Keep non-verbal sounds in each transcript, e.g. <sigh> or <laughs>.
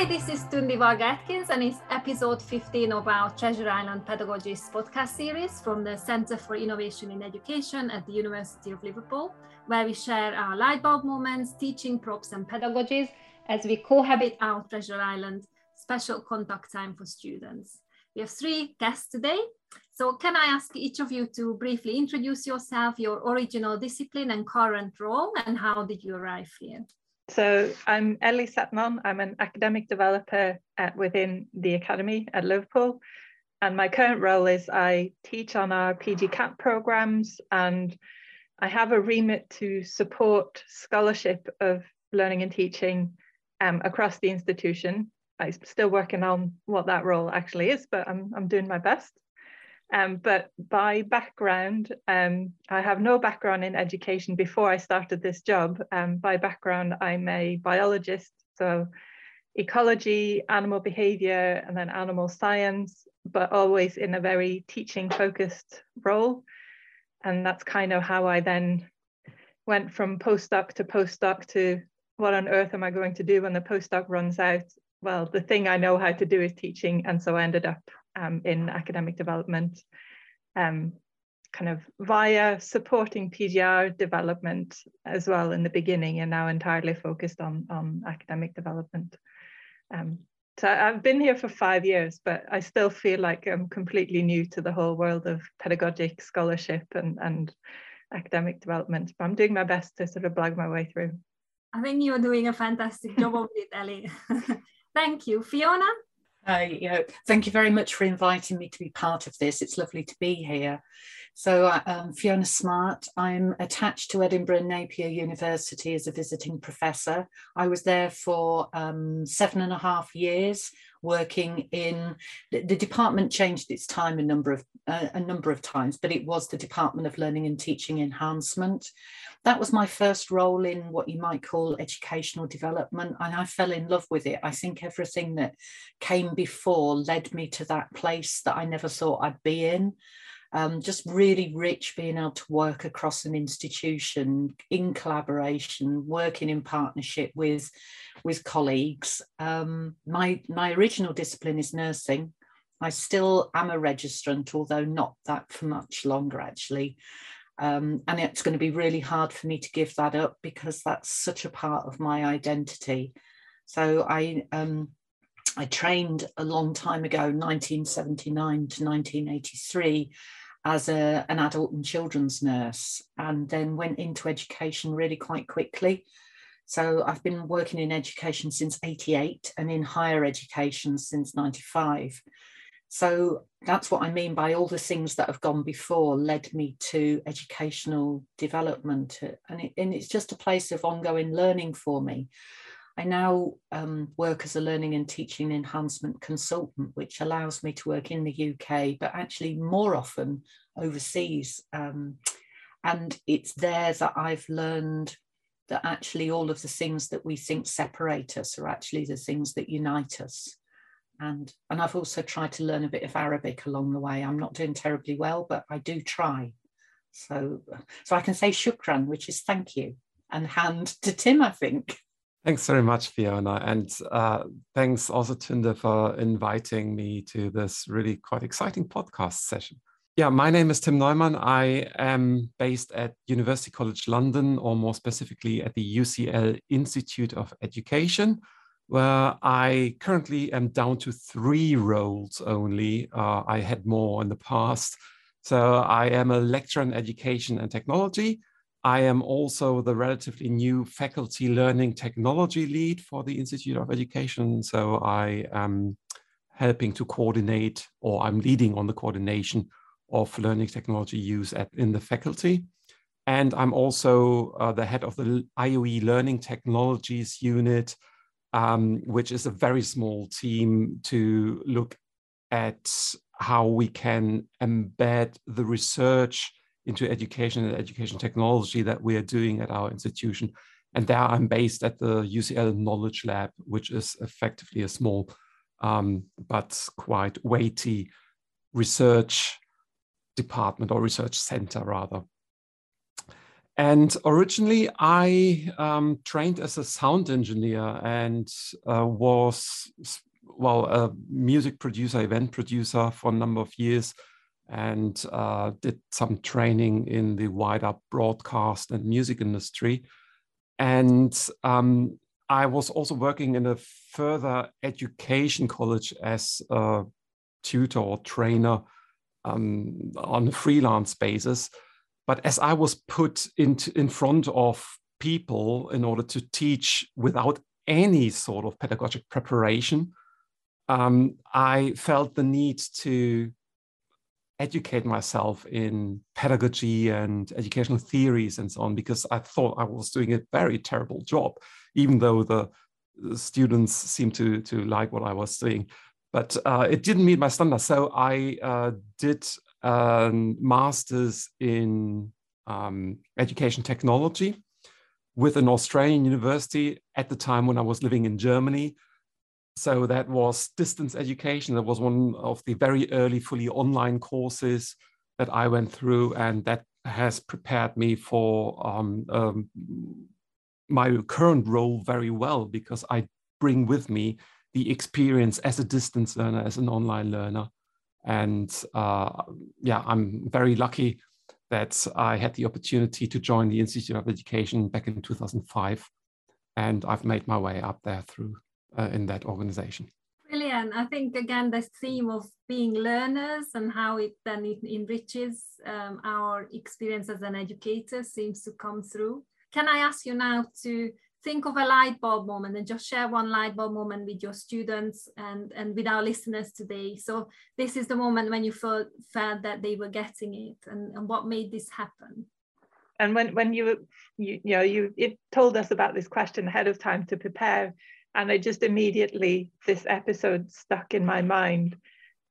Hi, this is Tunde Varga Atkins, and it's episode 15 of our Treasure Island Pedagogies podcast series from the Centre for Innovation in Education at the University of Liverpool, where we share our lightbulb moments, teaching props, and pedagogies as we cohabit our Treasure Island special contact time for students. We have three guests today. So can I ask each of you to briefly introduce yourself, your original discipline and current role, and how did you arrive here? So I'm Ellie Setnon. I'm an academic developer at, within the Academy at Liverpool. And my current role is I teach on our PGCAP programs and I have a remit to support scholarship of learning and teaching um, across the institution. I'm still working on what that role actually is, but I'm, I'm doing my best. Um, but by background, um, I have no background in education before I started this job. Um, by background, I'm a biologist, so ecology, animal behavior, and then animal science, but always in a very teaching focused role. And that's kind of how I then went from postdoc to postdoc to what on earth am I going to do when the postdoc runs out? Well, the thing I know how to do is teaching. And so I ended up um, in academic development, um, kind of via supporting PGR development as well in the beginning, and now entirely focused on, on academic development. Um, so I've been here for five years, but I still feel like I'm completely new to the whole world of pedagogic scholarship and, and academic development. But I'm doing my best to sort of blag my way through. I think you're doing a fantastic job of it, Ellie. <laughs> Thank you. Fiona? Hi, you know, thank you very much for inviting me to be part of this. It's lovely to be here. So, uh, um, Fiona Smart, I'm attached to Edinburgh Napier University as a visiting professor. I was there for um, seven and a half years working in the, the department changed its time a number of uh, a number of times but it was the department of learning and teaching enhancement. That was my first role in what you might call educational development and i fell in love with it. I think everything that came before led me to that place that i never thought i'd be in um, just really rich being able to work across an institution in collaboration, working in partnership with, with colleagues. Um, my, my original discipline is nursing. I still am a registrant, although not that for much longer actually. Um, and it's going to be really hard for me to give that up because that's such a part of my identity. So I um, I trained a long time ago, 1979 to 1983, as a, an adult and children's nurse and then went into education really quite quickly. So I've been working in education since 88 and in higher education since 95. So that's what I mean by all the things that have gone before led me to educational development. And, it, and it's just a place of ongoing learning for me. I now um, work as a learning and teaching enhancement consultant, which allows me to work in the UK, but actually more often overseas. Um, and it's there that I've learned that actually all of the things that we think separate us are actually the things that unite us. And, and I've also tried to learn a bit of Arabic along the way. I'm not doing terribly well, but I do try. So, so I can say shukran, which is thank you, and hand to Tim, I think. Thanks very much, Fiona. And uh, thanks also, Tunde, for inviting me to this really quite exciting podcast session. Yeah, my name is Tim Neumann. I am based at University College London, or more specifically at the UCL Institute of Education, where I currently am down to three roles only. Uh, I had more in the past. So I am a lecturer in education and technology. I am also the relatively new faculty learning technology lead for the Institute of Education. So I am helping to coordinate, or I'm leading on the coordination of learning technology use at, in the faculty. And I'm also uh, the head of the IOE Learning Technologies Unit, um, which is a very small team to look at how we can embed the research into education and education technology that we are doing at our institution. And there I'm based at the UCL Knowledge Lab, which is effectively a small um, but quite weighty research department or research center rather. And originally, I um, trained as a sound engineer and uh, was, well, a music producer, event producer for a number of years, and uh, did some training in the wider broadcast and music industry. And um, I was also working in a further education college as a tutor or trainer um, on a freelance basis. But as I was put into in front of people in order to teach without any sort of pedagogic preparation, um, I felt the need to educate myself in pedagogy and educational theories and so on because I thought I was doing a very terrible job, even though the, students seemed to to like what I was doing. But uh, it didn't meet my standards, so I uh, did a master's in um, education technology with an Australian university at the time when I was living in Germany. So that was distance education. That was one of the very early fully online courses that I went through, and that has prepared me for um, um, my current role very well because I bring with me the experience as a distance learner, as an online learner. And uh, yeah, I'm very lucky that I had the opportunity to join the Institute of Education back in 2005. And I've made my way up there through uh, in that organization. Brilliant. I think, again, this theme of being learners and how it then it enriches um, our experience as an educator seems to come through. Can I ask you now to think of a light bulb moment and just share one light bulb moment with your students and, and with our listeners today. So this is the moment when you felt, felt that they were getting it and, and what made this happen. And when, when you, you, you know, you it told us about this question ahead of time to prepare, and I just immediately, this episode stuck in my mind.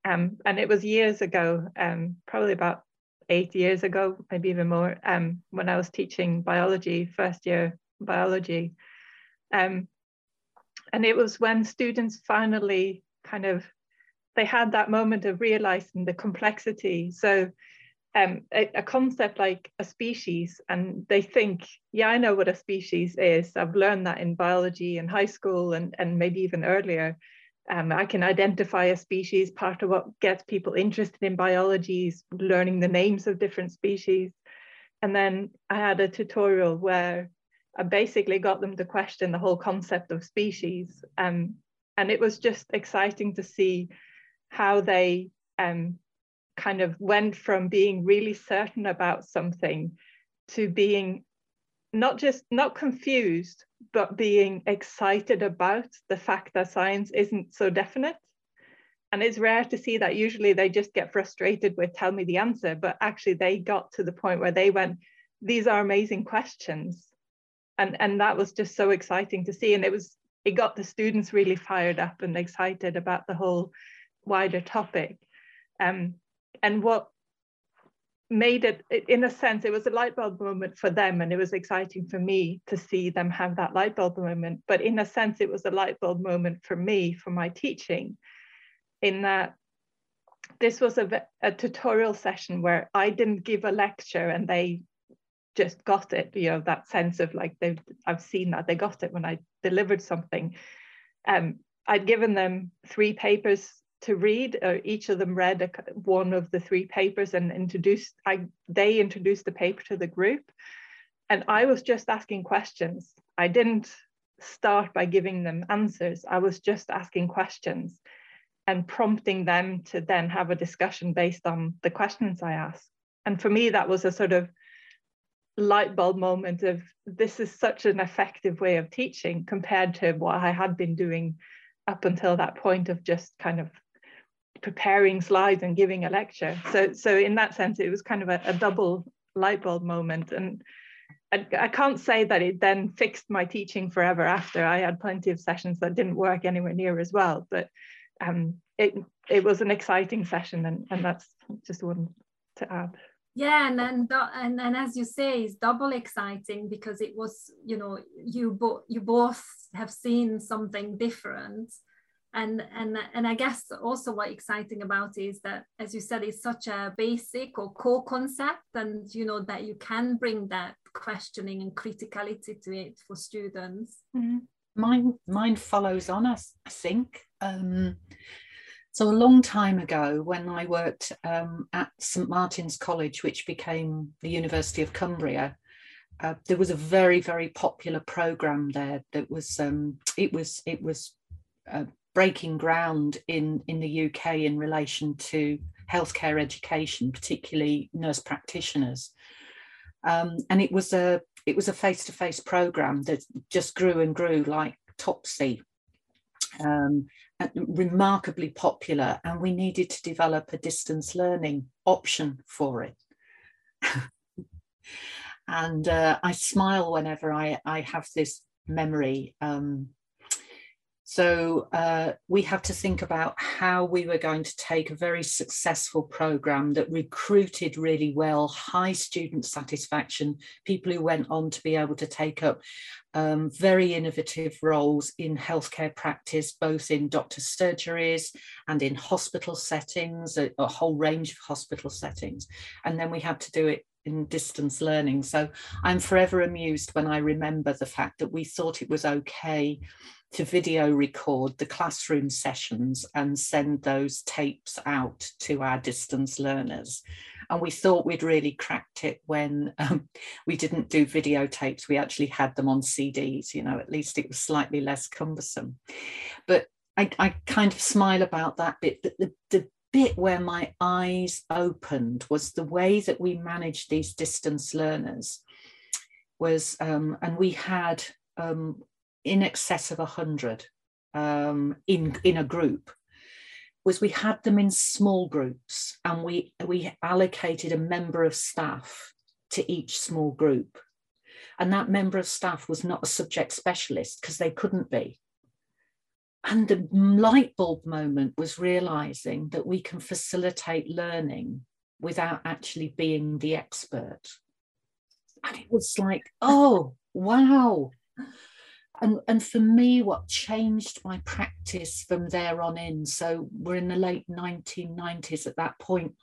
Um, and it was years ago, um, probably about eight years ago, maybe even more, um, when I was teaching biology, first year biology. Um, and it was when students finally kind of they had that moment of realizing the complexity. So um, a, a, concept like a species, and they think, yeah, I know what a species is. I've learned that in biology in high school and, and maybe even earlier. Um, I can identify a species. Part of what gets people interested in biology is learning the names of different species. And then I had a tutorial where I basically got them to question the whole concept of species. Um, and it was just exciting to see how they um, kind of went from being really certain about something to being not just not confused, but being excited about the fact that science isn't so definite. And it's rare to see that. Usually they just get frustrated with tell me the answer, but actually they got to the point where they went, these are amazing questions and and that was just so exciting to see and it was it got the students really fired up and excited about the whole wider topic um, and what made it in a sense it was a light bulb moment for them and it was exciting for me to see them have that light bulb moment. But in a sense it was a light bulb moment for me for my teaching in that this was a, a tutorial session where i didn't give a lecture and they just got it you know that sense of like they've i've seen that they got it when i delivered something. Um i'd given them three papers to read uh, each of them read a, one of the three papers and introduced i they introduced the paper to the group. And i was just asking questions. I didn't start by giving them answers. I was just asking questions and prompting them to then have a discussion based on the questions i asked. And for me that was a sort of light bulb moment of this is such an effective way of teaching compared to what I had been doing up until that point of just kind of preparing slides and giving a lecture. So, so in that sense, it was kind of a, a double light bulb moment. And I, I, can't say that it then fixed my teaching forever after. I had plenty of sessions that didn't work anywhere near as well, but um, it, it was an exciting session and, and that's just one to add yeah and then and, and as you say it's double exciting because it was you know you both you both have seen something different and and and i guess also what exciting about is that as you said it's such a basic or core concept and you know that you can bring that questioning and criticality to it for students? Mm-hmm. Mine, mine follows on, I, I think. Um, so a long time ago, when I worked um, at St Martin's College, which became the University of Cumbria, uh, there was a very very popular program there that was um, it was it was uh, breaking ground in in the UK in relation to healthcare education, particularly nurse practitioners. Um, and it was a it was a face to face program that just grew and grew like topsy. Um, remarkably popular, and we needed to develop a distance learning option for it. <laughs> and uh, I smile whenever I, I have this memory. Um, so uh, we had to think about how we were going to take a very successful program that recruited really well, high student satisfaction, people who went on to be able to take up um, very innovative roles in healthcare practice, both in doctor surgeries and in hospital settings, a, a whole range of hospital settings. And then we had to do it in distance learning. So I'm forever amused when I remember the fact that we thought it was okay to video record the classroom sessions and send those tapes out to our distance learners. And we thought we'd really cracked it when um, we didn't do videotapes. We actually had them on CDs, you know, at least it was slightly less cumbersome. But I, I kind of smile about that bit. The, the, the bit where my eyes opened was the way that we managed these distance learners was, um, and we had um, in excess of 100 um, in, in a group was we had them in small groups and we, we allocated a member of staff to each small group. And that member of staff was not a subject specialist because they couldn't be. And the light bulb moment was realizing that we can facilitate learning without actually being the expert. And it was like, oh, wow and and for me what changed my practice from there on in so we're in the late 1990s at that point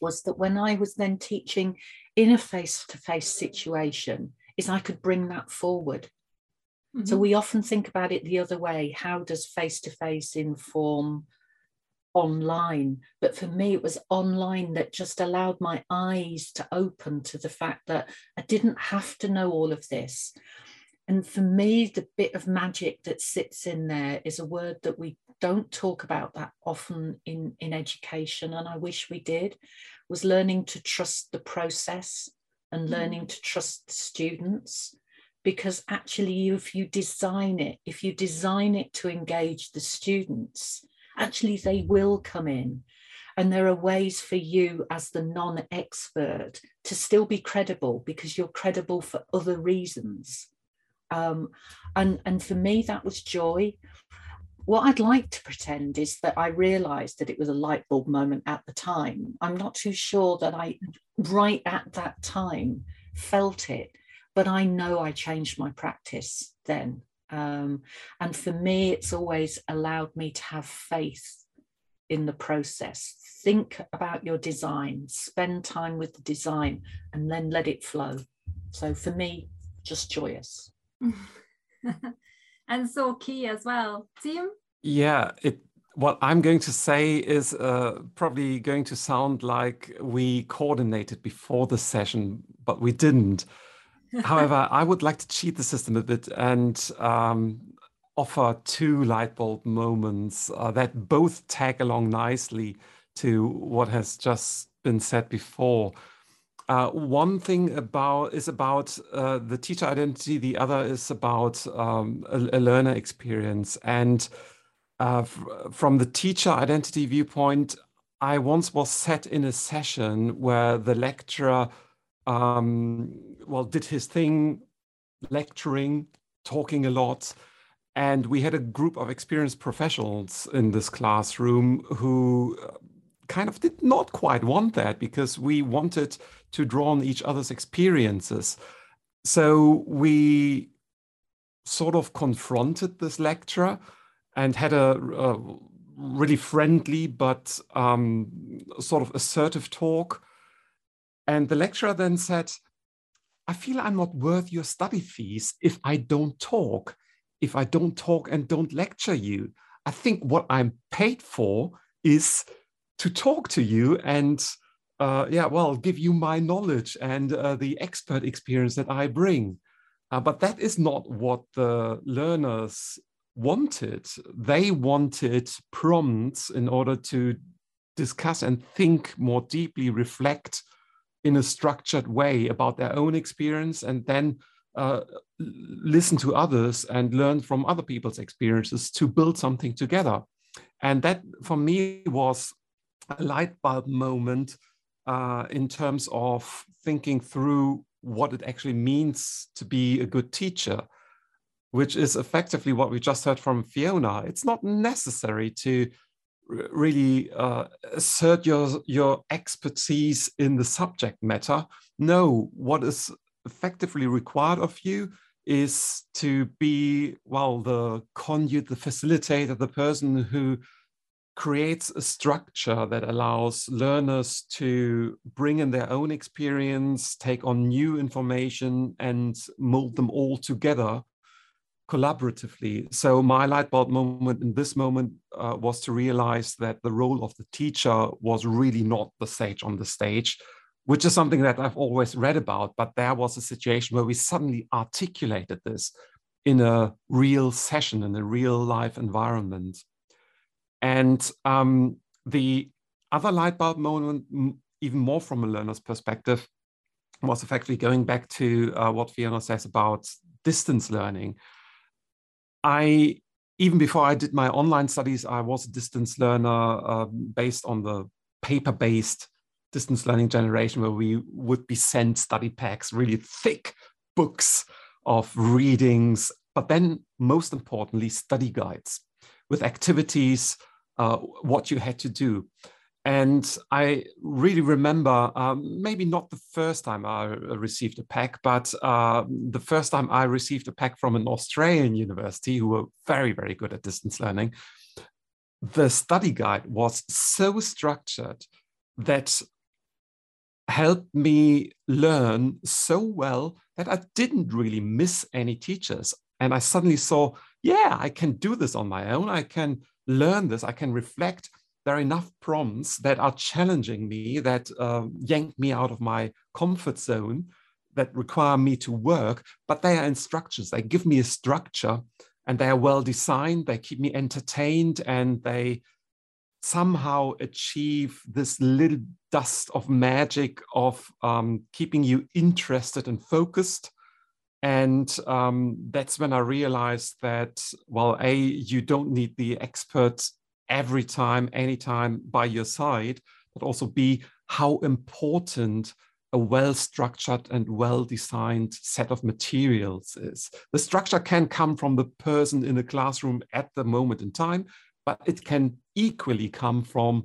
was that when i was then teaching in a face-to-face situation is i could bring that forward. Mm-hmm. so we often think about it the other way how does face-to-face inform online? But for me it was online that just allowed my eyes to open to the fact that i didn't have to know all of this and for me, the bit of magic that sits in there is a word that we don't talk about that often in, in education, and I wish we did, was learning to trust the process and mm. learning to trust the students. Because actually, if you design it, if you design it to engage the students, actually they will come in. And there are ways for you as the non expert to still be credible because you're credible for other reasons. Um, and, and for me, that was joy. What I'd like to pretend is that I realized that it was a light bulb moment at the time. I'm not too sure that I, right at that time, felt it, but I know I changed my practice then. Um, and for me, it's always allowed me to have faith in the process. Think about your design, spend time with the design, and then let it flow. So for me, just joyous. <laughs> and so key as well. Tim? Yeah, it what I'm going to say is uh, probably going to sound like we coordinated before the session, but we didn't. <laughs> However, I would like to cheat the system a bit and um, offer two light bulb moments uh, that both tag along nicely to what has just been said before. Uh, one thing about is about uh, the teacher identity. The other is about um, a, a, learner experience. And uh, from the teacher identity viewpoint, I once was set in a session where the lecturer, um, well, did his thing, lecturing, talking a lot. And we had a group of experienced professionals in this classroom who uh, kind of did not quite want that because we wanted to draw on each other's experiences. So we sort of confronted this lecturer and had a, a really friendly but um, sort of assertive talk. And the lecturer then said, I feel I'm not worth your study fees if I don't talk, if I don't talk and don't lecture you. I think what I'm paid for is to talk to you and uh, yeah, well, give you my knowledge and uh, the expert experience that I bring. Uh, but that is not what the learners wanted. They wanted prompts in order to discuss and think more deeply, reflect in a structured way about their own experience, and then uh, listen to others and learn from other people's experiences to build something together. And that for me was a light bulb moment uh, in terms of thinking through what it actually means to be a good teacher, which is effectively what we just heard from Fiona. It's not necessary to really uh, assert your, your expertise in the subject matter. No, what is effectively required of you is to be, well, the conduit, the facilitator, the person who creates a structure that allows learners to bring in their own experience, take on new information, and mold them all together collaboratively. So, my light bulb moment in this moment uh, was to realize that the role of the teacher was really not the sage on the stage, which is something that I've always read about. But there was a situation where we suddenly articulated this in a real session, in a real life environment. And um, the other light bulb moment, even more from a learner's perspective, was effectively going back to uh, what Fiona says about distance learning. I, even before I did my online studies, I was a distance learner uh, based on the paper based distance learning generation, where we would be sent study packs, really thick books of readings, but then most importantly, study guides with activities uh, what you had to do. And I really remember, um, maybe not the first time I received a pack, but uh, the first time I received a pack from an Australian university who were very, very good at distance learning. The study guide was so structured that helped me learn so well that I didn't really miss any teachers. And I suddenly saw, yeah, I can do this on my own. I can learn this, I can reflect. There are enough prompts that are challenging me, that uh, yank me out of my comfort zone, that require me to work, but they are instructions. They give me a structure and they are well designed. They keep me entertained and they somehow achieve this little dust of magic of um, keeping you interested and focused and um, that's when I realized that, well, A, you don't need the experts every time, anytime by your side, but also B, how important a well structured and well designed set of materials is. The structure can come from the person in the classroom at the moment in time, but it can equally come from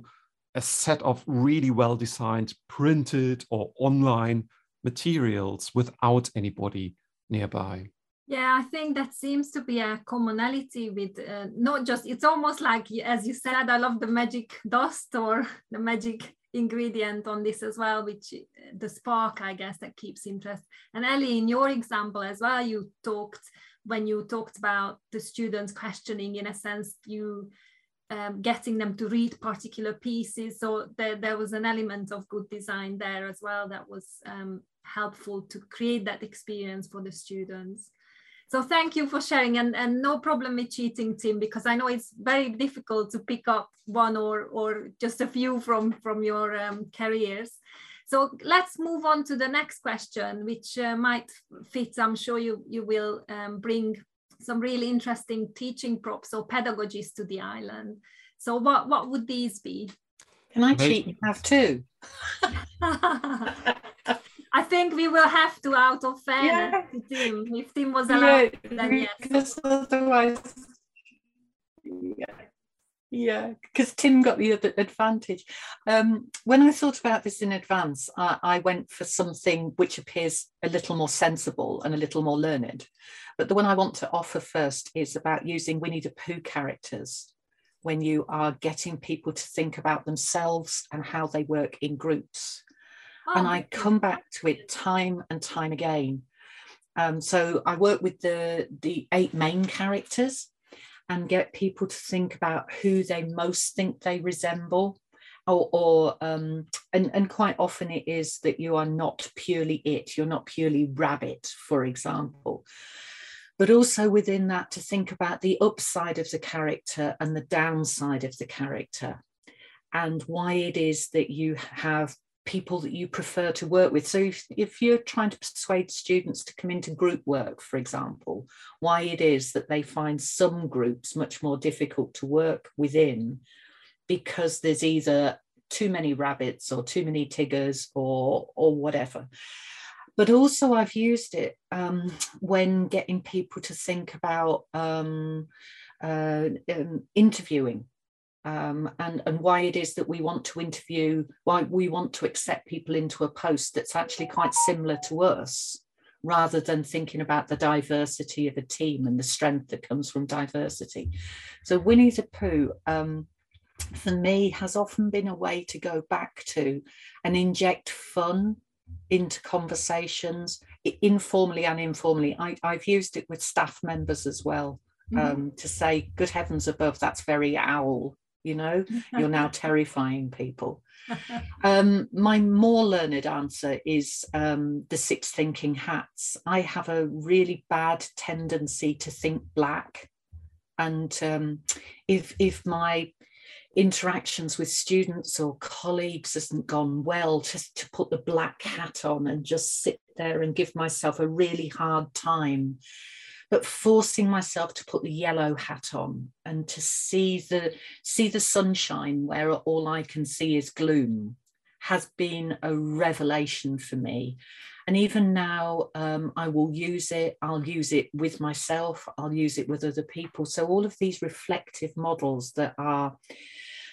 a set of really well designed printed or online materials without anybody nearby. Yeah, I think that seems to be a commonality with uh, not just, it's almost like, as you said, I love the magic dust or <laughs> the magic ingredient on this as well, which uh, the spark, I guess, that keeps interest. And Ellie, in your example as well, you talked, when you talked about the students questioning, in a sense, you um, getting them to read particular pieces. So there, there was an element of good design there as well that was um, helpful to create that experience for the students. So thank you for sharing and, and no problem with cheating, Tim, because I know it's very difficult to pick up one or, or just a few from, from your um, careers. So let's move on to the next question, which uh, might fit. I'm sure you, you will um, bring some really interesting teaching props or pedagogies to the island. So what, what would these be? Can I cheat and have two? <laughs> I think we will have to out of fairness yeah. to Tim. If Tim was allowed, yeah, then yes. Because otherwise, yeah. Because Tim got the other advantage. Um, when I thought about this in advance, I, I went for something which appears a little more sensible and a little more learned. But the one I want to offer first is about using Winnie the Pooh characters when you are getting people to think about themselves and how they work in groups. oh, and I come back to it time and time again. Um, so I work with the the eight main characters and get people to think about who they most think they resemble. Or, or um, and, and quite often it is that you are not purely it, you're not purely rabbit, for example but also within that to think about the upside of the character and the downside of the character and why it is that you have people that you prefer to work with. So if, if you're trying to persuade students to come into group work, for example, why it is that they find some groups much more difficult to work within because there's either too many rabbits or too many tigers or or whatever but also I've used it um, when getting people to think about um, uh, um, interviewing um, and, and why it is that we want to interview, why we want to accept people into a post that's actually quite similar to us, rather than thinking about the diversity of a team and the strength that comes from diversity. So Winnie the Pooh, um, for me, has often been a way to go back to and inject fun into conversations, informally and informally. I, have used it with staff members as well. Mm-hmm. Um, to say, good heavens above, that's very owl you know? <laughs> You're now terrifying people. <laughs> Um, my more learned answer is um, the six thinking hats. I have a really bad tendency to think black and um, if if my interactions with students or colleagues hasn't gone well just to put the black hat on and just sit there and give myself a really hard time but forcing myself to put the yellow hat on and to see the see the sunshine where all I can see is gloom has been a revelation for me. And even now, um, I will use it. I'll use it with myself. I'll use it with other people. So all of these reflective models that are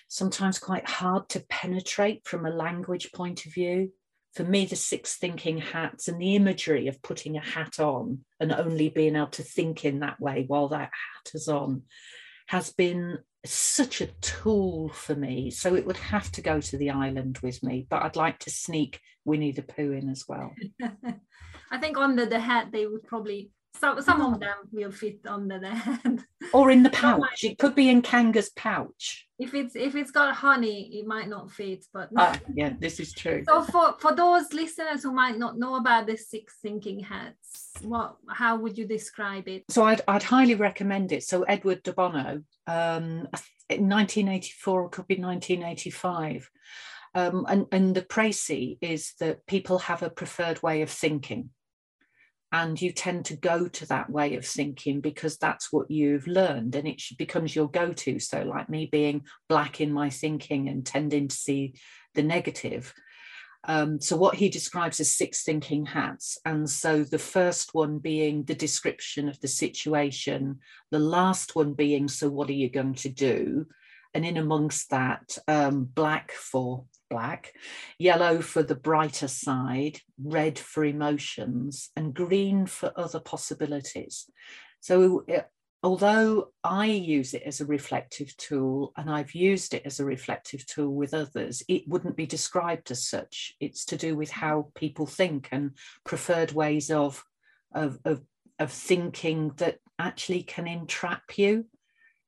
sometimes quite hard to penetrate from a language point of view for me, the six thinking hats and the imagery of putting a hat on and only being able to think in that way while that hat is on has been such a tool for me. So it would have to go to the island with me, but I'd like to sneak Winnie the Pooh in as well. <laughs> I think under the hat, they would probably some some of them mm. will fit under the <laughs> head. Or in the pouch. It could be in Kanga's pouch. If it's if it's got honey, it might not fit. But ah, <laughs> yeah, this is true. So for for those listeners who might not know about the six thinking hats, what how would you describe it? So I'd I'd highly recommend it. So Edward de Bono, um, in 1984, it could be 1985. Um, and, and the précis is that people have a preferred way of thinking and you tend to go to that way of thinking because that's what you've learned and it becomes your go-to. So like me being black in my thinking and tending to see the negative um, so what he describes as six thinking hats and so the first one being the description of the situation the last one being so what are you going to do? and in amongst that um, black for black, yellow for the brighter side, red for emotions, and green for other possibilities. So, it, although I use it as a reflective tool and I've used it as a reflective tool with others, it wouldn't be described as such. It's to do with how people think and preferred ways of, of, of, of thinking that actually can entrap you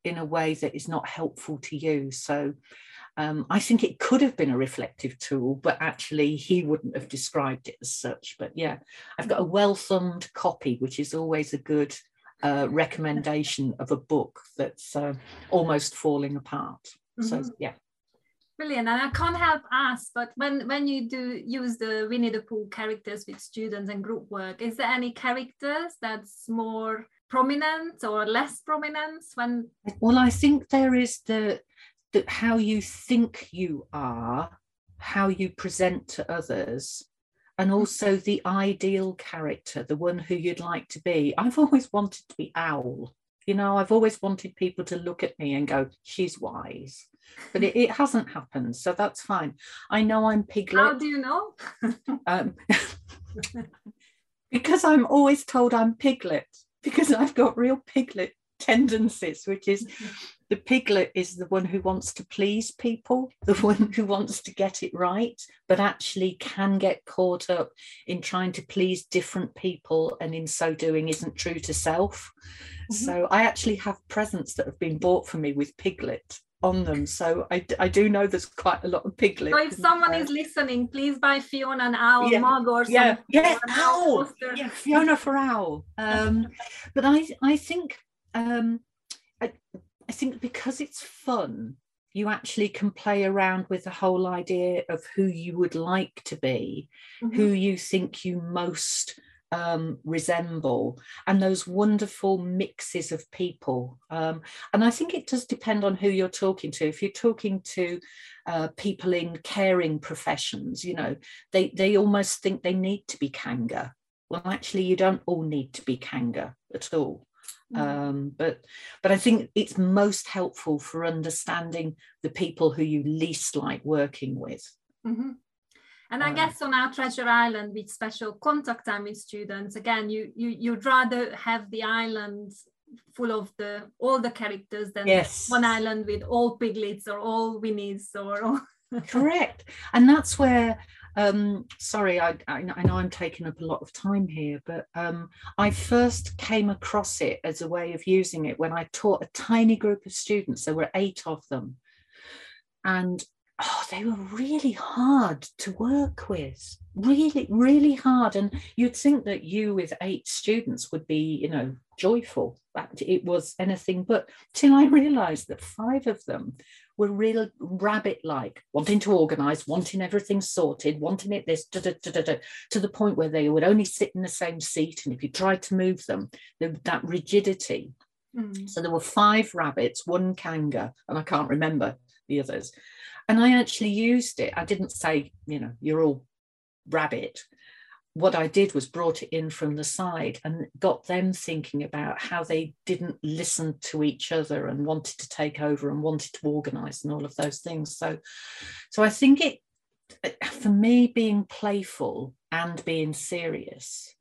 in a way that is not helpful to you. So um, I think it could have been a reflective tool, but actually he wouldn't have described it as such. But yeah, I've got a well thumbed copy, which is always a good uh, recommendation of a book that's uh, almost falling apart. Mm-hmm. So yeah. Brilliant. And I can't help ask, but when, when you do use the Winnie the Pooh characters with students and group work, is there any characters that's more prominent or less prominent when well i think there is the that how you think you are, how you present to others, and also the ideal character, the one who you'd like to be. I've always wanted to be Owl. You know, I've always wanted people to look at me and go, she's wise. But it, it hasn't happened. So that's fine. I know I'm Piglet. How do you know? um, <laughs> because I'm always told I'm Piglet, because I've got real Piglet tendencies, which is <laughs> the piglet is the one who wants to please people, <laughs> the one who wants to get it right, but actually can get caught up in trying to please different people and in so doing isn't true to self. Mm-hmm. So I actually have presents that have been bought for me with piglet on them. So I, I do know there's quite a lot of piglet. So if someone there. is listening, please buy Fiona an owl yeah. mug or something. Yeah, yeah, owl. Yeah, Fiona for owl. Um, but I I think um, I, I think because it's fun, you actually can play around with the whole idea of who you would like to be, mm-hmm. who you think you most um, resemble, and those wonderful mixes of people. Um, and I think it does depend on who you're talking to. If you're talking to uh, people in caring professions, you know, they, they almost think they need to be Kanga. Well, actually, you don't all need to be Kanga at all. Mm. Um, but but I think it's most helpful for understanding the people who you least like working with. Mm-hmm. And I guess on our Treasure Island with special contact time with students, again, you you you'd rather have the island full of the all the characters than yes. one island with all piglets or all winnies or all correct. And that's where um, sorry, I, I, know I'm taking up a lot of time here, but um, I first came across it as a way of using it when I taught a tiny group of students. There were eight of them. And oh, they were really hard to work with, really, really hard. And you'd think that you with eight students would be, you know, joyful that it was anything but, till I realized that five of them were real rabbit like, wanting to organize, wanting everything sorted, wanting it this, da, da, da, to the point where they would only sit in the same seat. And if you tried to move them, that rigidity. Mm. So there were five rabbits, one kanga, and I can't remember the others. And I actually used it. I didn't say, you know, you're all rabbit what I did was brought it in from the side and got them thinking about how they didn't listen to each other and wanted to take over and wanted to organize and all of those things. So, so I think it, for me, being playful and being serious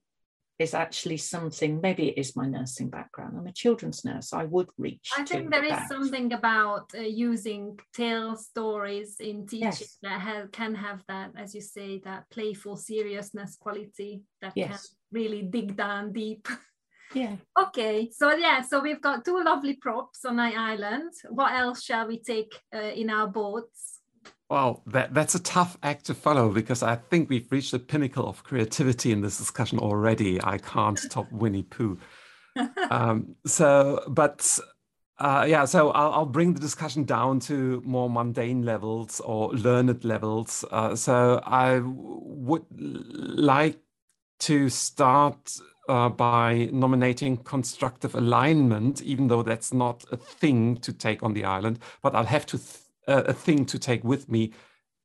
is actually something maybe it is my nursing background i'm a children's nurse i would reach i think there that. is something about uh, using tale stories in teaching yes. that have, can have that as you say that playful seriousness quality that yes. can really dig down deep <laughs> yeah okay so yeah so we've got two lovely props on my island what else shall we take uh, in our boats well, that, that's a tough act to follow because I think we've reached the pinnacle of creativity in this discussion already. I can't top Winnie Pooh. um, so, but uh, yeah, so I'll, I'll, bring the discussion down to more mundane levels or learned levels. Uh, so I would like to start uh, by nominating constructive alignment, even though that's not a thing to take on the island, but I'll have to a, thing to take with me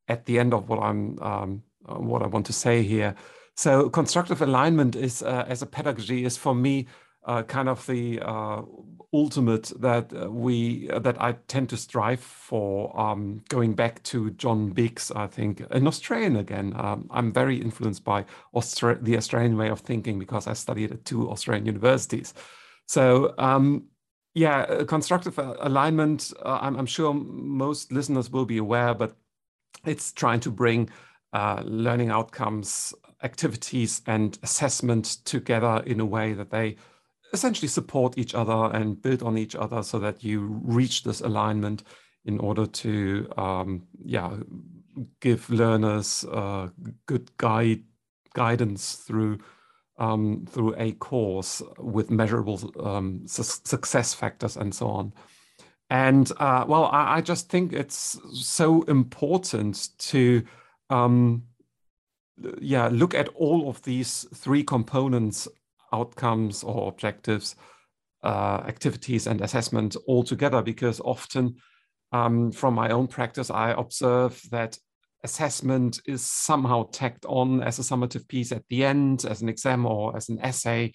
at the end of what I'm um, uh, what I want to say here. So constructive alignment is uh, as a pedagogy is for me uh, kind of the uh, ultimate that uh, we uh, that I tend to strive for. Um, going back to John Biggs, I think an Australian again. Um, I'm very influenced by Austra- the Australian way of thinking because I studied at two Australian universities. So um, yeah, uh, constructive alignment, uh, I'm, I'm, sure most listeners will be aware, but it's trying to bring uh, learning outcomes, activities, and assessment together in a way that they essentially support each other and build on each other so that you reach this alignment in order to, um, yeah, give learners uh, good guide guidance through um, through a course with measurable um, su success factors and so on. And uh, well, I, I, just think it's so important to, um, yeah, look at all of these three components, outcomes or objectives, uh, activities and assessment all together, because often um, from my own practice, I observe that assessment is somehow tacked on as a summative piece at the end, as an exam or as an essay,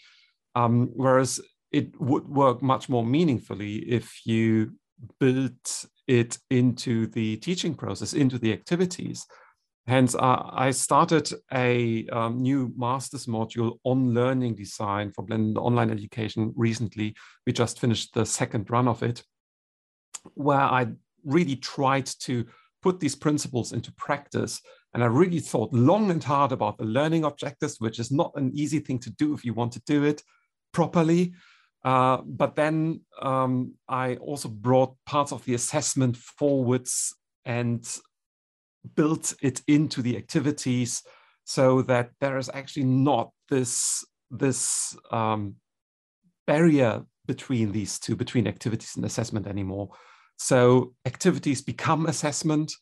um, whereas it would work much more meaningfully if you build it into the teaching process, into the activities. Hence, uh, I started a um, new master's module on learning design for blended online education recently. We just finished the second run of it. where I really tried to put these principles into practice. And I really thought long and hard about the learning objectives, which is not an easy thing to do if you want to do it properly. Uh, but then um, I also brought parts of the assessment forwards and built it into the activities so that there is actually not this, this um, barrier between these two, between activities and assessment anymore. So activities become assessment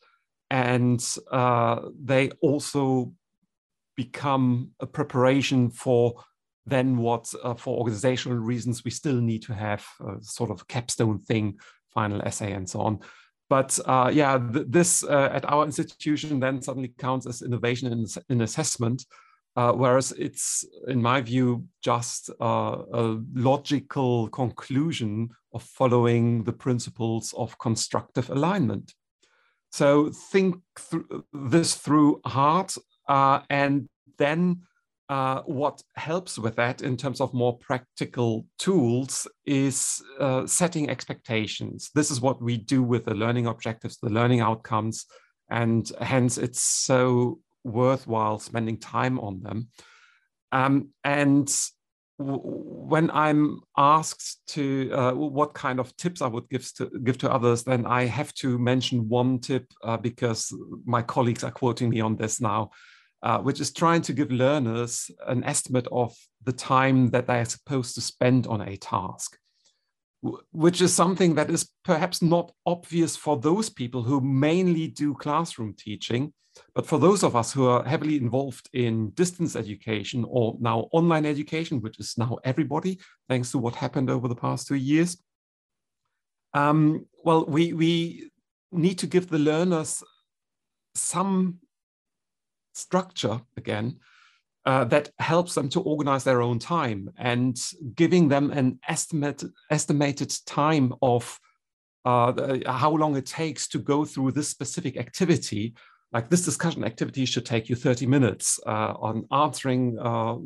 and uh, they also become a preparation for then what uh, for organizational reasons we still need to have sort of capstone thing final essay and so on. But uh, yeah th this uh, at our institution then suddenly counts as innovation in, in assessment uh, whereas it's in my view just uh, a logical conclusion of following the principles of constructive alignment so think th this through hard uh, and then uh, what helps with that in terms of more practical tools is uh, setting expectations. This is what we do with the learning objectives, the learning outcomes, and hence it's so worthwhile spending time on them. Um, and when I'm asked to uh, what kind of tips I would give to give to others, then I have to mention one tip uh, because my colleagues are quoting me on this now uh, which is trying to give learners an estimate of the time that they are supposed to spend on a task, which is something that is perhaps not obvious for those people who mainly do classroom teaching. But for those of us who are heavily involved in distance education or now online education, which is now everybody, thanks to what happened over the past two years, um, well, we, we need to give the learners some structure again uh, that helps them to organize their own time and giving them an estimate, estimated time of uh, how long it takes to go through this specific activity. Like this discussion activity should take you 30 minutes uh, on answering uh,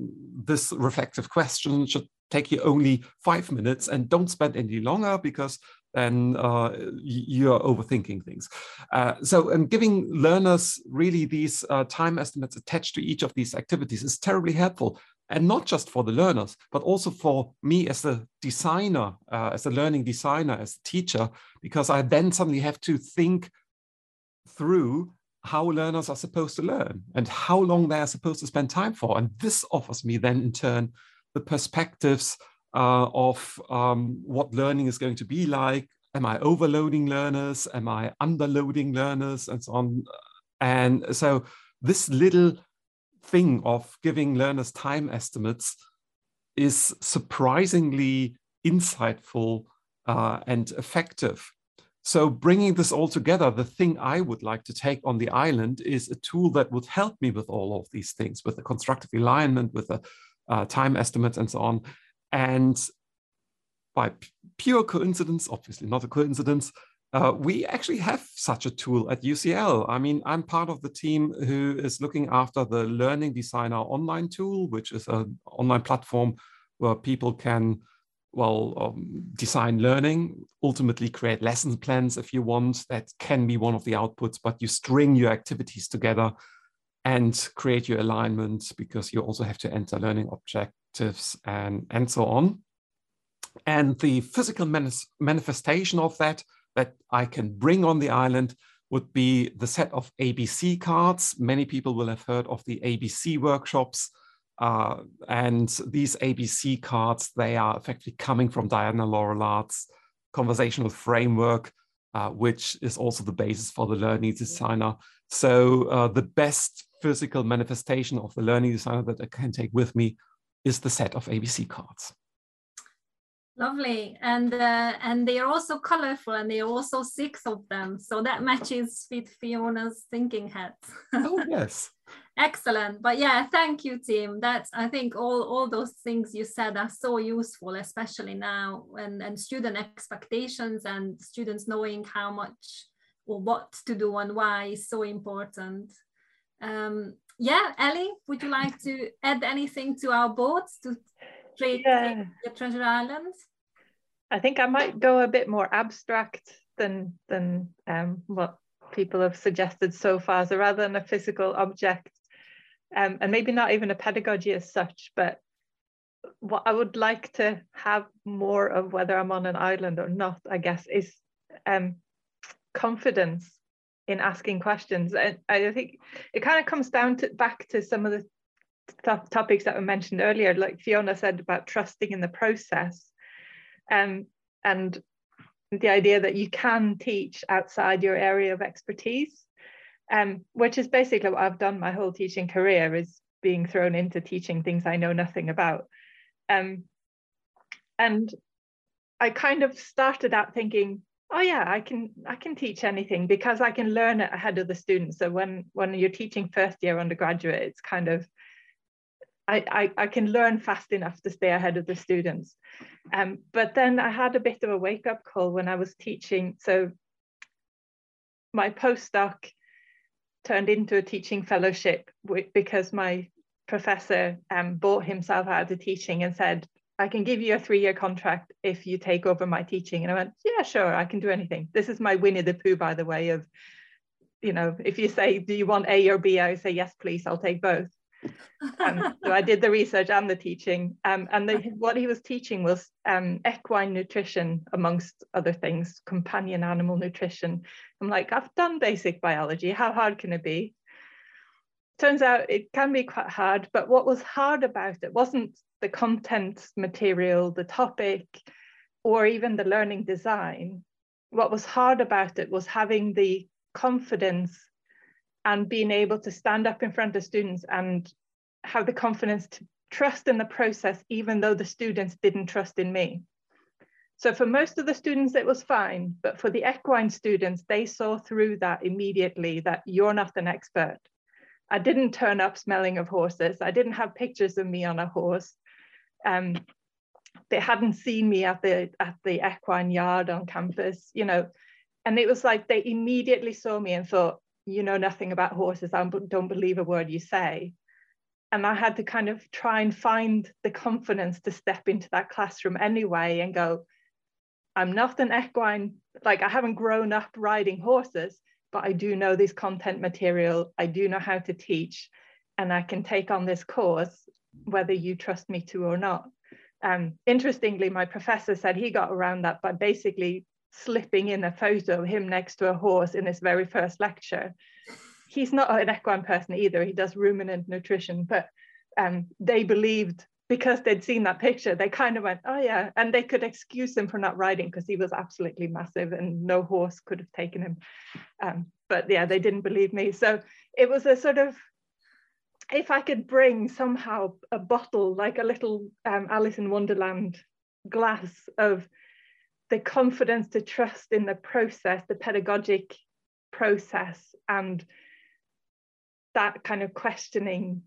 this reflective question should take you only five minutes and don't spend any longer because then uh, you're overthinking things. Uh, so, and giving learners really these uh, time estimates attached to each of these activities is terribly helpful. And not just for the learners, but also for me as a designer, uh, as a learning designer, as a teacher, because I then suddenly have to think through how learners are supposed to learn and how long they are supposed to spend time for. And this offers me then in turn the perspectives uh, of um, what learning is going to be like. Am I overloading learners? Am I underloading learners? And so on. And so this little thing of giving learners time estimates is surprisingly insightful uh, and effective. So bringing this all together, the thing I would like to take on the island is a tool that would help me with all of these things, with the constructive alignment, with the uh, time estimates and so on, and by pure coincidence, obviously not a coincidence, uh, we actually have such a tool at UCL. I mean, I'm part of the team who is looking after the Learning Designer online tool, which is an online platform where people can, well, um, design learning, ultimately create lesson plans if you want. That can be one of the outputs, but you string your activities together and create your alignment because you also have to enter learning object objectives and, and so on. And the physical manifestation of that that I can bring on the island would be the set of ABC cards. Many people will have heard of the ABC workshops. Uh, and these ABC cards, they are effectively coming from Diana Laurillard's conversational framework, uh, which is also the basis for the learning designer. So uh, the best physical manifestation of the learning designer that I can take with me is the set of ABC cards. Lovely, and uh, and they are also colorful, and there are also six of them, so that matches with Fiona's thinking hat. oh <laughs> yes, excellent. But yeah, thank you, Tim. That's I think all all those things you said are so useful, especially now and and student expectations and students knowing how much or what to do and why is so important. Um, yeah, Ellie, would you like to add anything to our boards to trade, yeah. the Treasure Island? I think I might go a bit more abstract than than um, what people have suggested so far. So rather than a physical object, um, and maybe not even a pedagogy as such, but what I would like to have more of whether I'm on an island or not, I guess, is um, confidence in asking questions. And I think it kind of comes down to back to some of the top topics that were mentioned earlier, like Fiona said about trusting in the process. Um, and the idea that you can teach outside your area of expertise, um, which is basically what I've done my whole teaching career is being thrown into teaching things I know nothing about. Um, and I kind of started out thinking, oh yeah, I can I can teach anything because I can learn ahead of the students. So when when you're teaching first year undergraduate, it's kind of I, I, I can learn fast enough to stay ahead of the students. Um, but then I had a bit of a wake up call when I was teaching. So my postdoc turned into a teaching fellowship because my professor um, bought himself out of teaching and said, I can give you a three year contract if you take over my teaching. And I went, yeah, sure, I can do anything. This is my Winnie the Pooh, by the way, of, you know, if you say, do you want A or B? I say, yes, please, I'll take both. um, so I did the research and the teaching. Um, and the, what he was teaching was um, equine nutrition, amongst other things, companion animal nutrition. I'm like, I've done basic biology. How hard can it be? Turns out it can be quite hard. But what was hard about it wasn't the content material, the topic, or even the learning design. What was hard about it was having the confidence and being able to stand up in front of students and have the confidence to trust in the process, even though the students didn't trust in me. So for most of the students, it was fine, but for the equine students, they saw through that immediately that you're not an expert. I didn't turn up smelling of horses. I didn't have pictures of me on a horse. Um, they hadn't seen me at the at the equine yard on campus, you know, and it was like they immediately saw me and thought, you know nothing about horses. I don't believe a word you say. And I had to kind of try and find the confidence to step into that classroom anyway and go, I'm not an equine, like I haven't grown up riding horses, but I do know this content material. I do know how to teach, and I can take on this course, whether you trust me to or not. Um, interestingly, my professor said he got around that by basically slipping in a photo of him next to a horse in his very first lecture. He's not an equine person either. He does ruminant nutrition, but um, they believed because they'd seen that picture, they kind of went, oh yeah, and they could excuse him for not riding because he was absolutely massive and no horse could have taken him. Um, but yeah, they didn't believe me. So it was a sort of, if I could bring somehow a bottle, like a little um, Alice in Wonderland glass of the confidence to trust in the process, the pedagogic process, and that kind of questioning.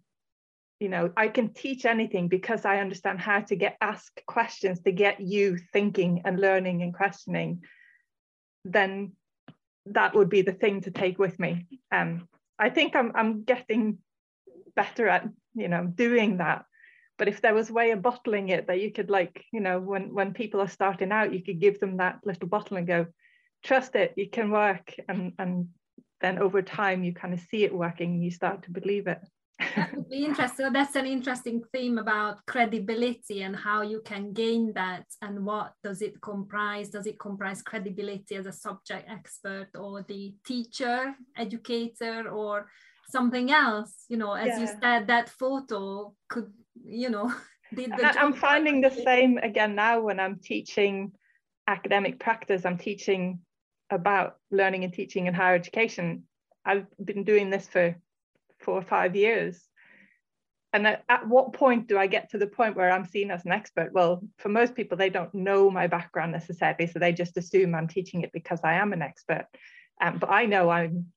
You know, I can teach anything because I understand how to get asked questions to get you thinking and learning and questioning. Then that would be the thing to take with me. Um, I think I'm I'm getting better at you know doing that. But if there was a way of bottling it that you could like you know when when people are starting out you could give them that little bottle and go trust it it can work. And and then over time you kind of see it working and you start to believe it. That would be <laughs> interesting. So that's an interesting theme about credibility and how you can gain that and what does it comprise? Does it comprise credibility as a subject expert or the teacher educator or something else you know as yeah. you said that photo could you know <laughs> i'm finding the same again now when i'm teaching academic practice. I'm teaching about learning and teaching in higher education. I've been doing this for four or five years. And at, at, what point do i get to the point where i'm seen as an expert? Well for most people they don't know my background necessarily so they just assume i'm teaching it because i am an expert. Um, but i know i'm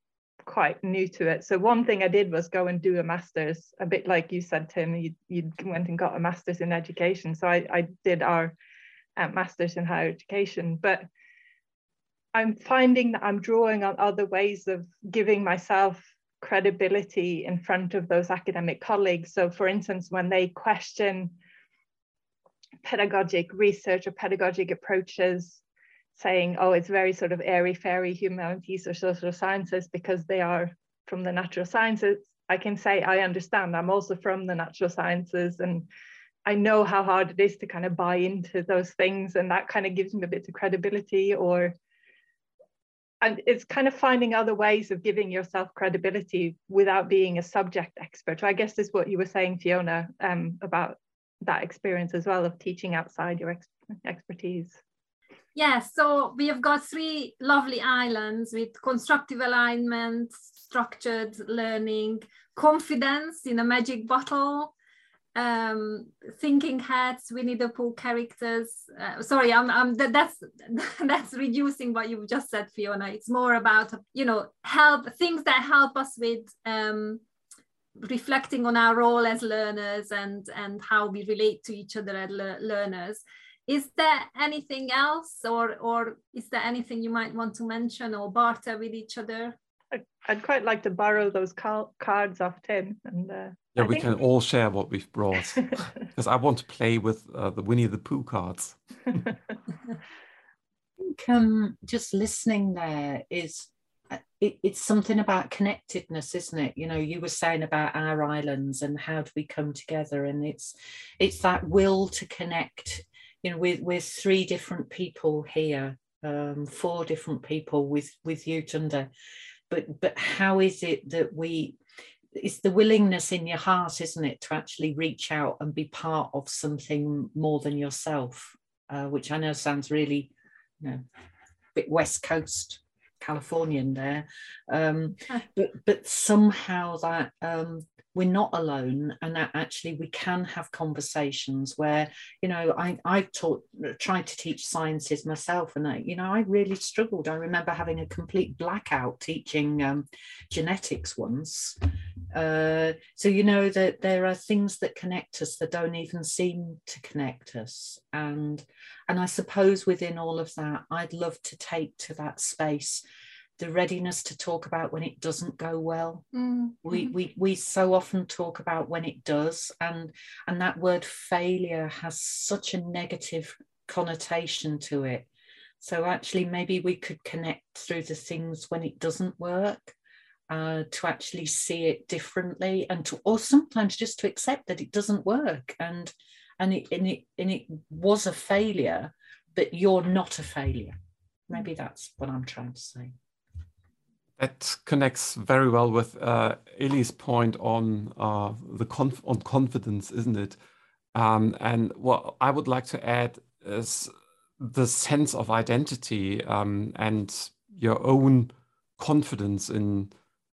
quite new to it. So one thing I did was go and do a master's, a bit like you said, Tim, you, you went and got a master's in education. So I, I did our uh, master's in higher education, but I'm finding that I'm drawing on other ways of giving myself credibility in front of those academic colleagues. So for instance, when they question pedagogic research or pedagogic approaches, saying, oh, it's very sort of airy fairy humanities or social sciences because they are from the natural sciences. I can say I understand. I'm also from the natural sciences and I know how hard it is to kind of buy into those things, and that kind of gives me a bit of credibility. Or, and it's kind of finding other ways of giving yourself credibility without being a subject expert. So I guess is what you were saying, Fiona, um, about that experience as well of teaching outside your ex expertise. Yes, so we have got three lovely islands with constructive alignment, structured learning, confidence in a magic bottle, um, thinking hats, Winnie the Pooh characters. Uh, sorry, I'm, I'm that, that's <laughs> that's reducing what you've just said, Fiona. It's more about you know help things that help us with um, reflecting on our role as learners and and how we relate to each other as le learners is there anything else or or is there anything you might want to mention or barter with each other? I'd quite like to borrow those cards off tim and uh, yeah I we think... can all share what we've brought <laughs> because i want to play with uh, the winnie the pooh cards. <laughs> I think um, just listening there is uh, it, it's something about connectedness isn't it? You know you were saying about our islands and how do we come together and it's it's that will to connect you know, with with three different people here, um, four different people with with you, Tunde. But but how is it that we? It's the willingness in your heart, isn't it, to actually reach out and be part of something more than yourself, uh, which I know sounds really, you know, bit West Coast Californian there, um, but but somehow that um, we're not alone and that actually we can have conversations where you know i i've taught tried to teach sciences myself and I, you know i really struggled. I remember having a complete blackout teaching um, genetics once uh, so you know that there are things that connect us that don't even seem to connect us and and i suppose within all of that i'd love to take to that space the readiness to talk about when it doesn't go well. Mm-hmm. We, we we so often talk about when it does, and and that word failure has such a negative connotation to it. So actually, maybe we could connect through the things when it doesn't work, uh, to actually see it differently, and to or sometimes just to accept that it doesn't work, and and it and it and it was a failure, but you're not a failure. Maybe that's what I'm trying to say. That connects very well with uh, Ellie's point on uh, the conf on confidence, isn't it? Um, and what I would like to add is the sense of identity um, and your own confidence in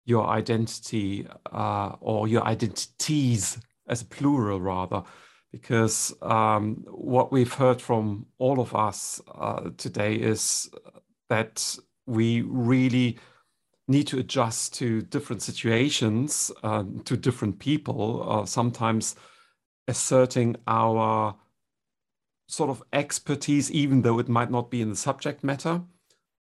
your identity uh, or your identities as a plural rather because um, what we've heard from all of us uh, today is that we really need to adjust to different situations, uh, to different people, uh, sometimes asserting our sort of expertise, even though it might not be in the subject matter.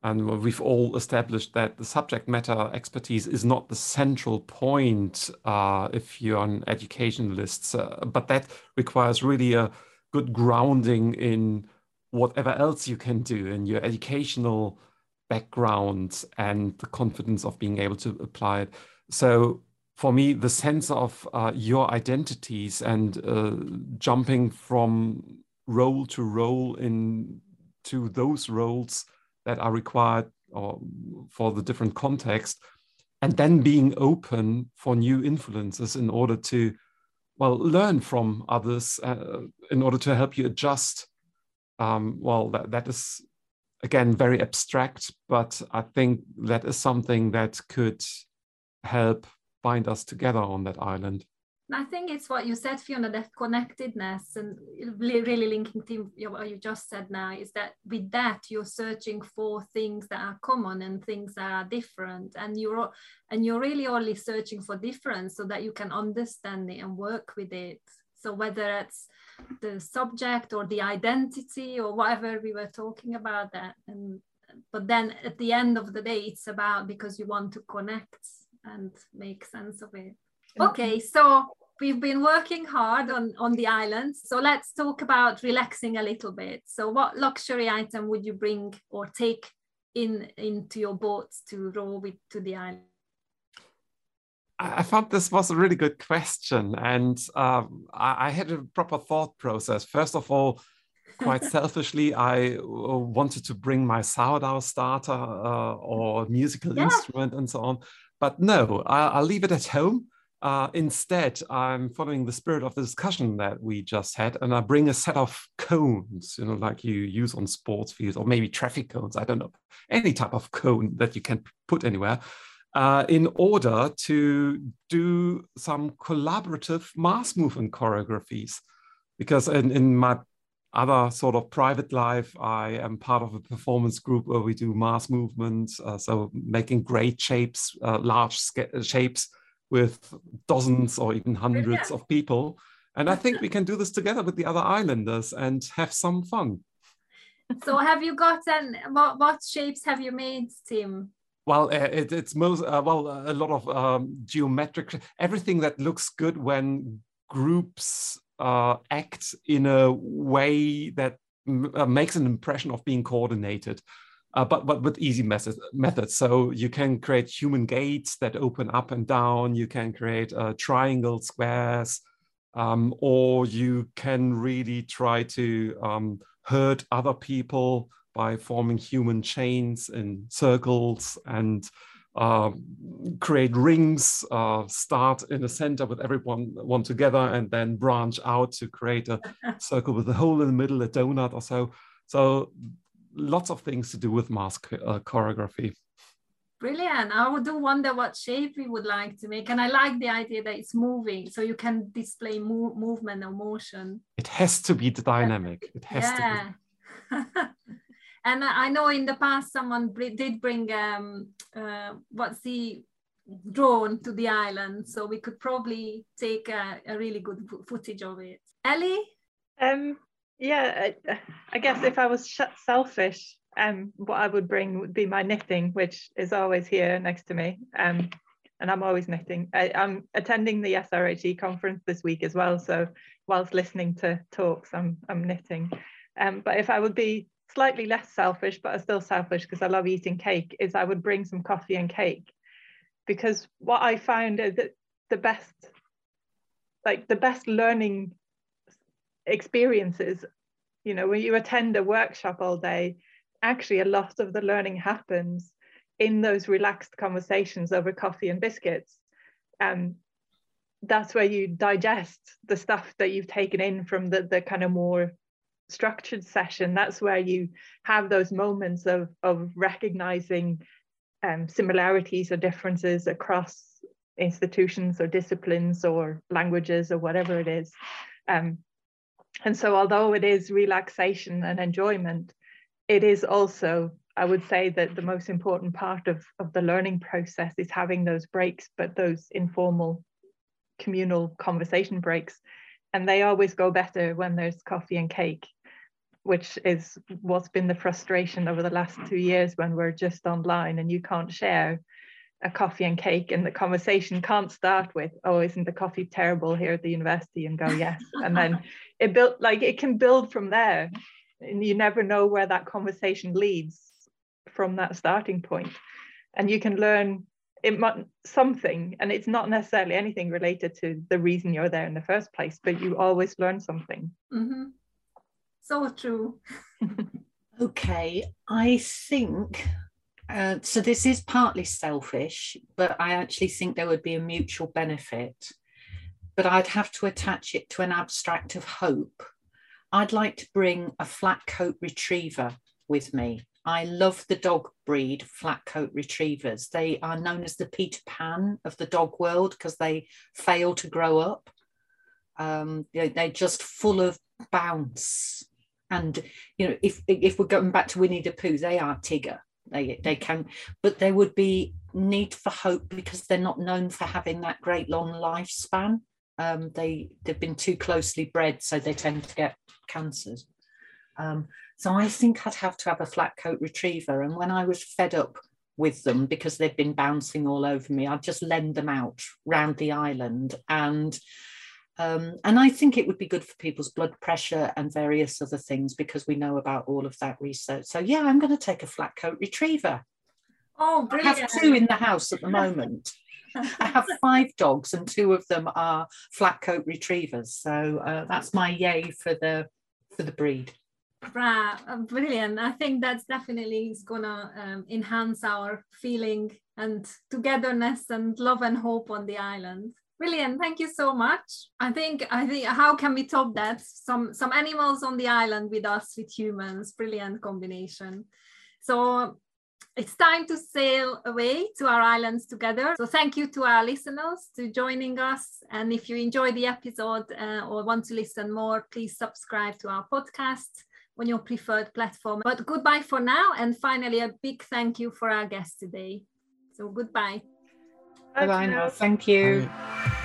And we've all established that the subject matter expertise is not the central point uh, if you're an educationalist, uh, but that requires really a good grounding in whatever else you can do in your educational background and the confidence of being able to apply it. So for me, the sense of uh, your identities and uh, jumping from role to role into those roles that are required or for the different context, and then being open for new influences in order to, well, learn from others uh, in order to help you adjust. Um, well, that, that is again very abstract but i think that is something that could help bind us together on that island I think it's what you said, Fiona, that connectedness and really linking to what you just said now is that with that you're searching for things that are common and things that are different, and you're and you're really only searching for difference so that you can understand it and work with it. So whether it's the subject or the identity or whatever we were talking about that and but then at the end of the day it's about because you want to connect and make sense of it okay so we've been working hard on, on the island. So let's talk about relaxing a little bit. So what luxury item would you bring or take in into your boats to row with to the island? I thought this was a really good question, and um, I, I, had a proper thought process. First of all, quite <laughs> selfishly, I uh, wanted to bring my sourdough starter uh, or musical yeah. instrument and so on. But no, I, will leave it at home. Uh, instead, I'm following the spirit of the discussion that we just had, and I bring a set of cones, you know, like you use on sports fields, or maybe traffic cones. I don't know, any type of cone that you can put anywhere uh, in order to do some collaborative mass movement choreographies. Because in, in my other sort of private life, I am part of a performance group where we do mass movements. Uh, so making great shapes, uh, large shapes with dozens or even hundreds of people. And I think we can do this <laughs> together with the other islanders and have some fun. So have you gotten, what, what shapes have you made, Tim? well uh, it, it's most uh, well a lot of um, geometric everything that looks good when groups uh, act in a way that uh, makes an impression of being coordinated uh, but but with easy method, methods so you can create human gates that open up and down you can create uh, triangle squares um, or you can really try to um, hurt other people by forming human chains in circles and uh, create rings, uh, start in the center with everyone one together, and then branch out to create a <laughs> circle with a hole in the middle, a donut or so. So lots of things to do with mask uh, choreography. Brilliant. I do wonder what shape we would like to make. And I like the idea that it's moving, so you can display mo movement or motion. It has to be dynamic. It has yeah. to be. <laughs> And I know in the past someone did bring um, uh, what's the drone to the island, so we could probably take a, a really good footage of it. Ellie? Um, yeah, I, I guess if I was selfish, um, what I would bring would be my knitting, which is always here next to me. Um, and I'm always knitting. I, am attending the SRHE conference this week as well. So whilst listening to talks, I'm, I'm knitting. Um, but if I would be slightly less selfish, but are still selfish because I love eating cake, is I would bring some coffee and cake. Because what I found is that the best, like the best learning experiences, you know, when you attend a workshop all day, actually a lot of the learning happens in those relaxed conversations over coffee and biscuits. Um, that's where you digest the stuff that you've taken in from the, the kind of more structured session, that's where you have those moments of, of recognizing um, similarities or differences across institutions or disciplines or languages or whatever it is. Um, and so, although it is relaxation and enjoyment, it is also, I would say, that the most important part of, of the learning process is having those breaks, but those informal communal conversation breaks. And they always go better when there's coffee and cake which is what's been the frustration over the last two years when we're just online and you can't share a coffee and cake and the conversation can't start with oh isn't the coffee terrible here at the university? and go yes. And then <laughs> it built like it can build from there. And you never know where that conversation leads from that starting point. And you can learn it might something and it's not necessarily anything related to the reason you're there in the first place but you always learn something. Mm-hmm. So true. <laughs> okay, I think uh, so. This is partly selfish, but I actually think there would be a mutual benefit. But I'd have to attach it to an abstract of hope. I'd like to bring a flat coat retriever with me. I love the dog breed, flat coat retrievers. They are known as the Peter Pan of the dog world because they fail to grow up. Um, they're just full of bounce and you know if if we're going back to winnie the pooh they are tigger they they can but there would be need for hope because they're not known for having that great long lifespan. Um, they they've been too closely bred so they tend to get cancers. Um, so i think i'd have to have a flat coat retriever. And when i was fed up with them because they've been bouncing all over me i'd just lend them out round the island. And Um, and I think it would be good for people's blood pressure and various other things because we know about all of that research. So yeah, I'm going to take a flat coat retriever. Oh, brilliant. I have two in the house at the <laughs> moment. I have five dogs and two of them are flat coat retrievers. So uh, that's my yay for the for the breed. Right, uh, brilliant. I think that's definitely is gonna um, enhance our feeling and togetherness and love and hope on the island. Brilliant. Thank you so much. I think I think how can we top that? Some some animals on the island with us with humans. Brilliant combination. So it's time to sail away to our islands together. So thank you to our listeners to joining us. And if you enjoyed the episode uh, or want to listen more, please subscribe to our podcast on your preferred platform. But goodbye for now. And finally, a big thank you for our guest today. So goodbye. Bye bye now. Thank you. Bye.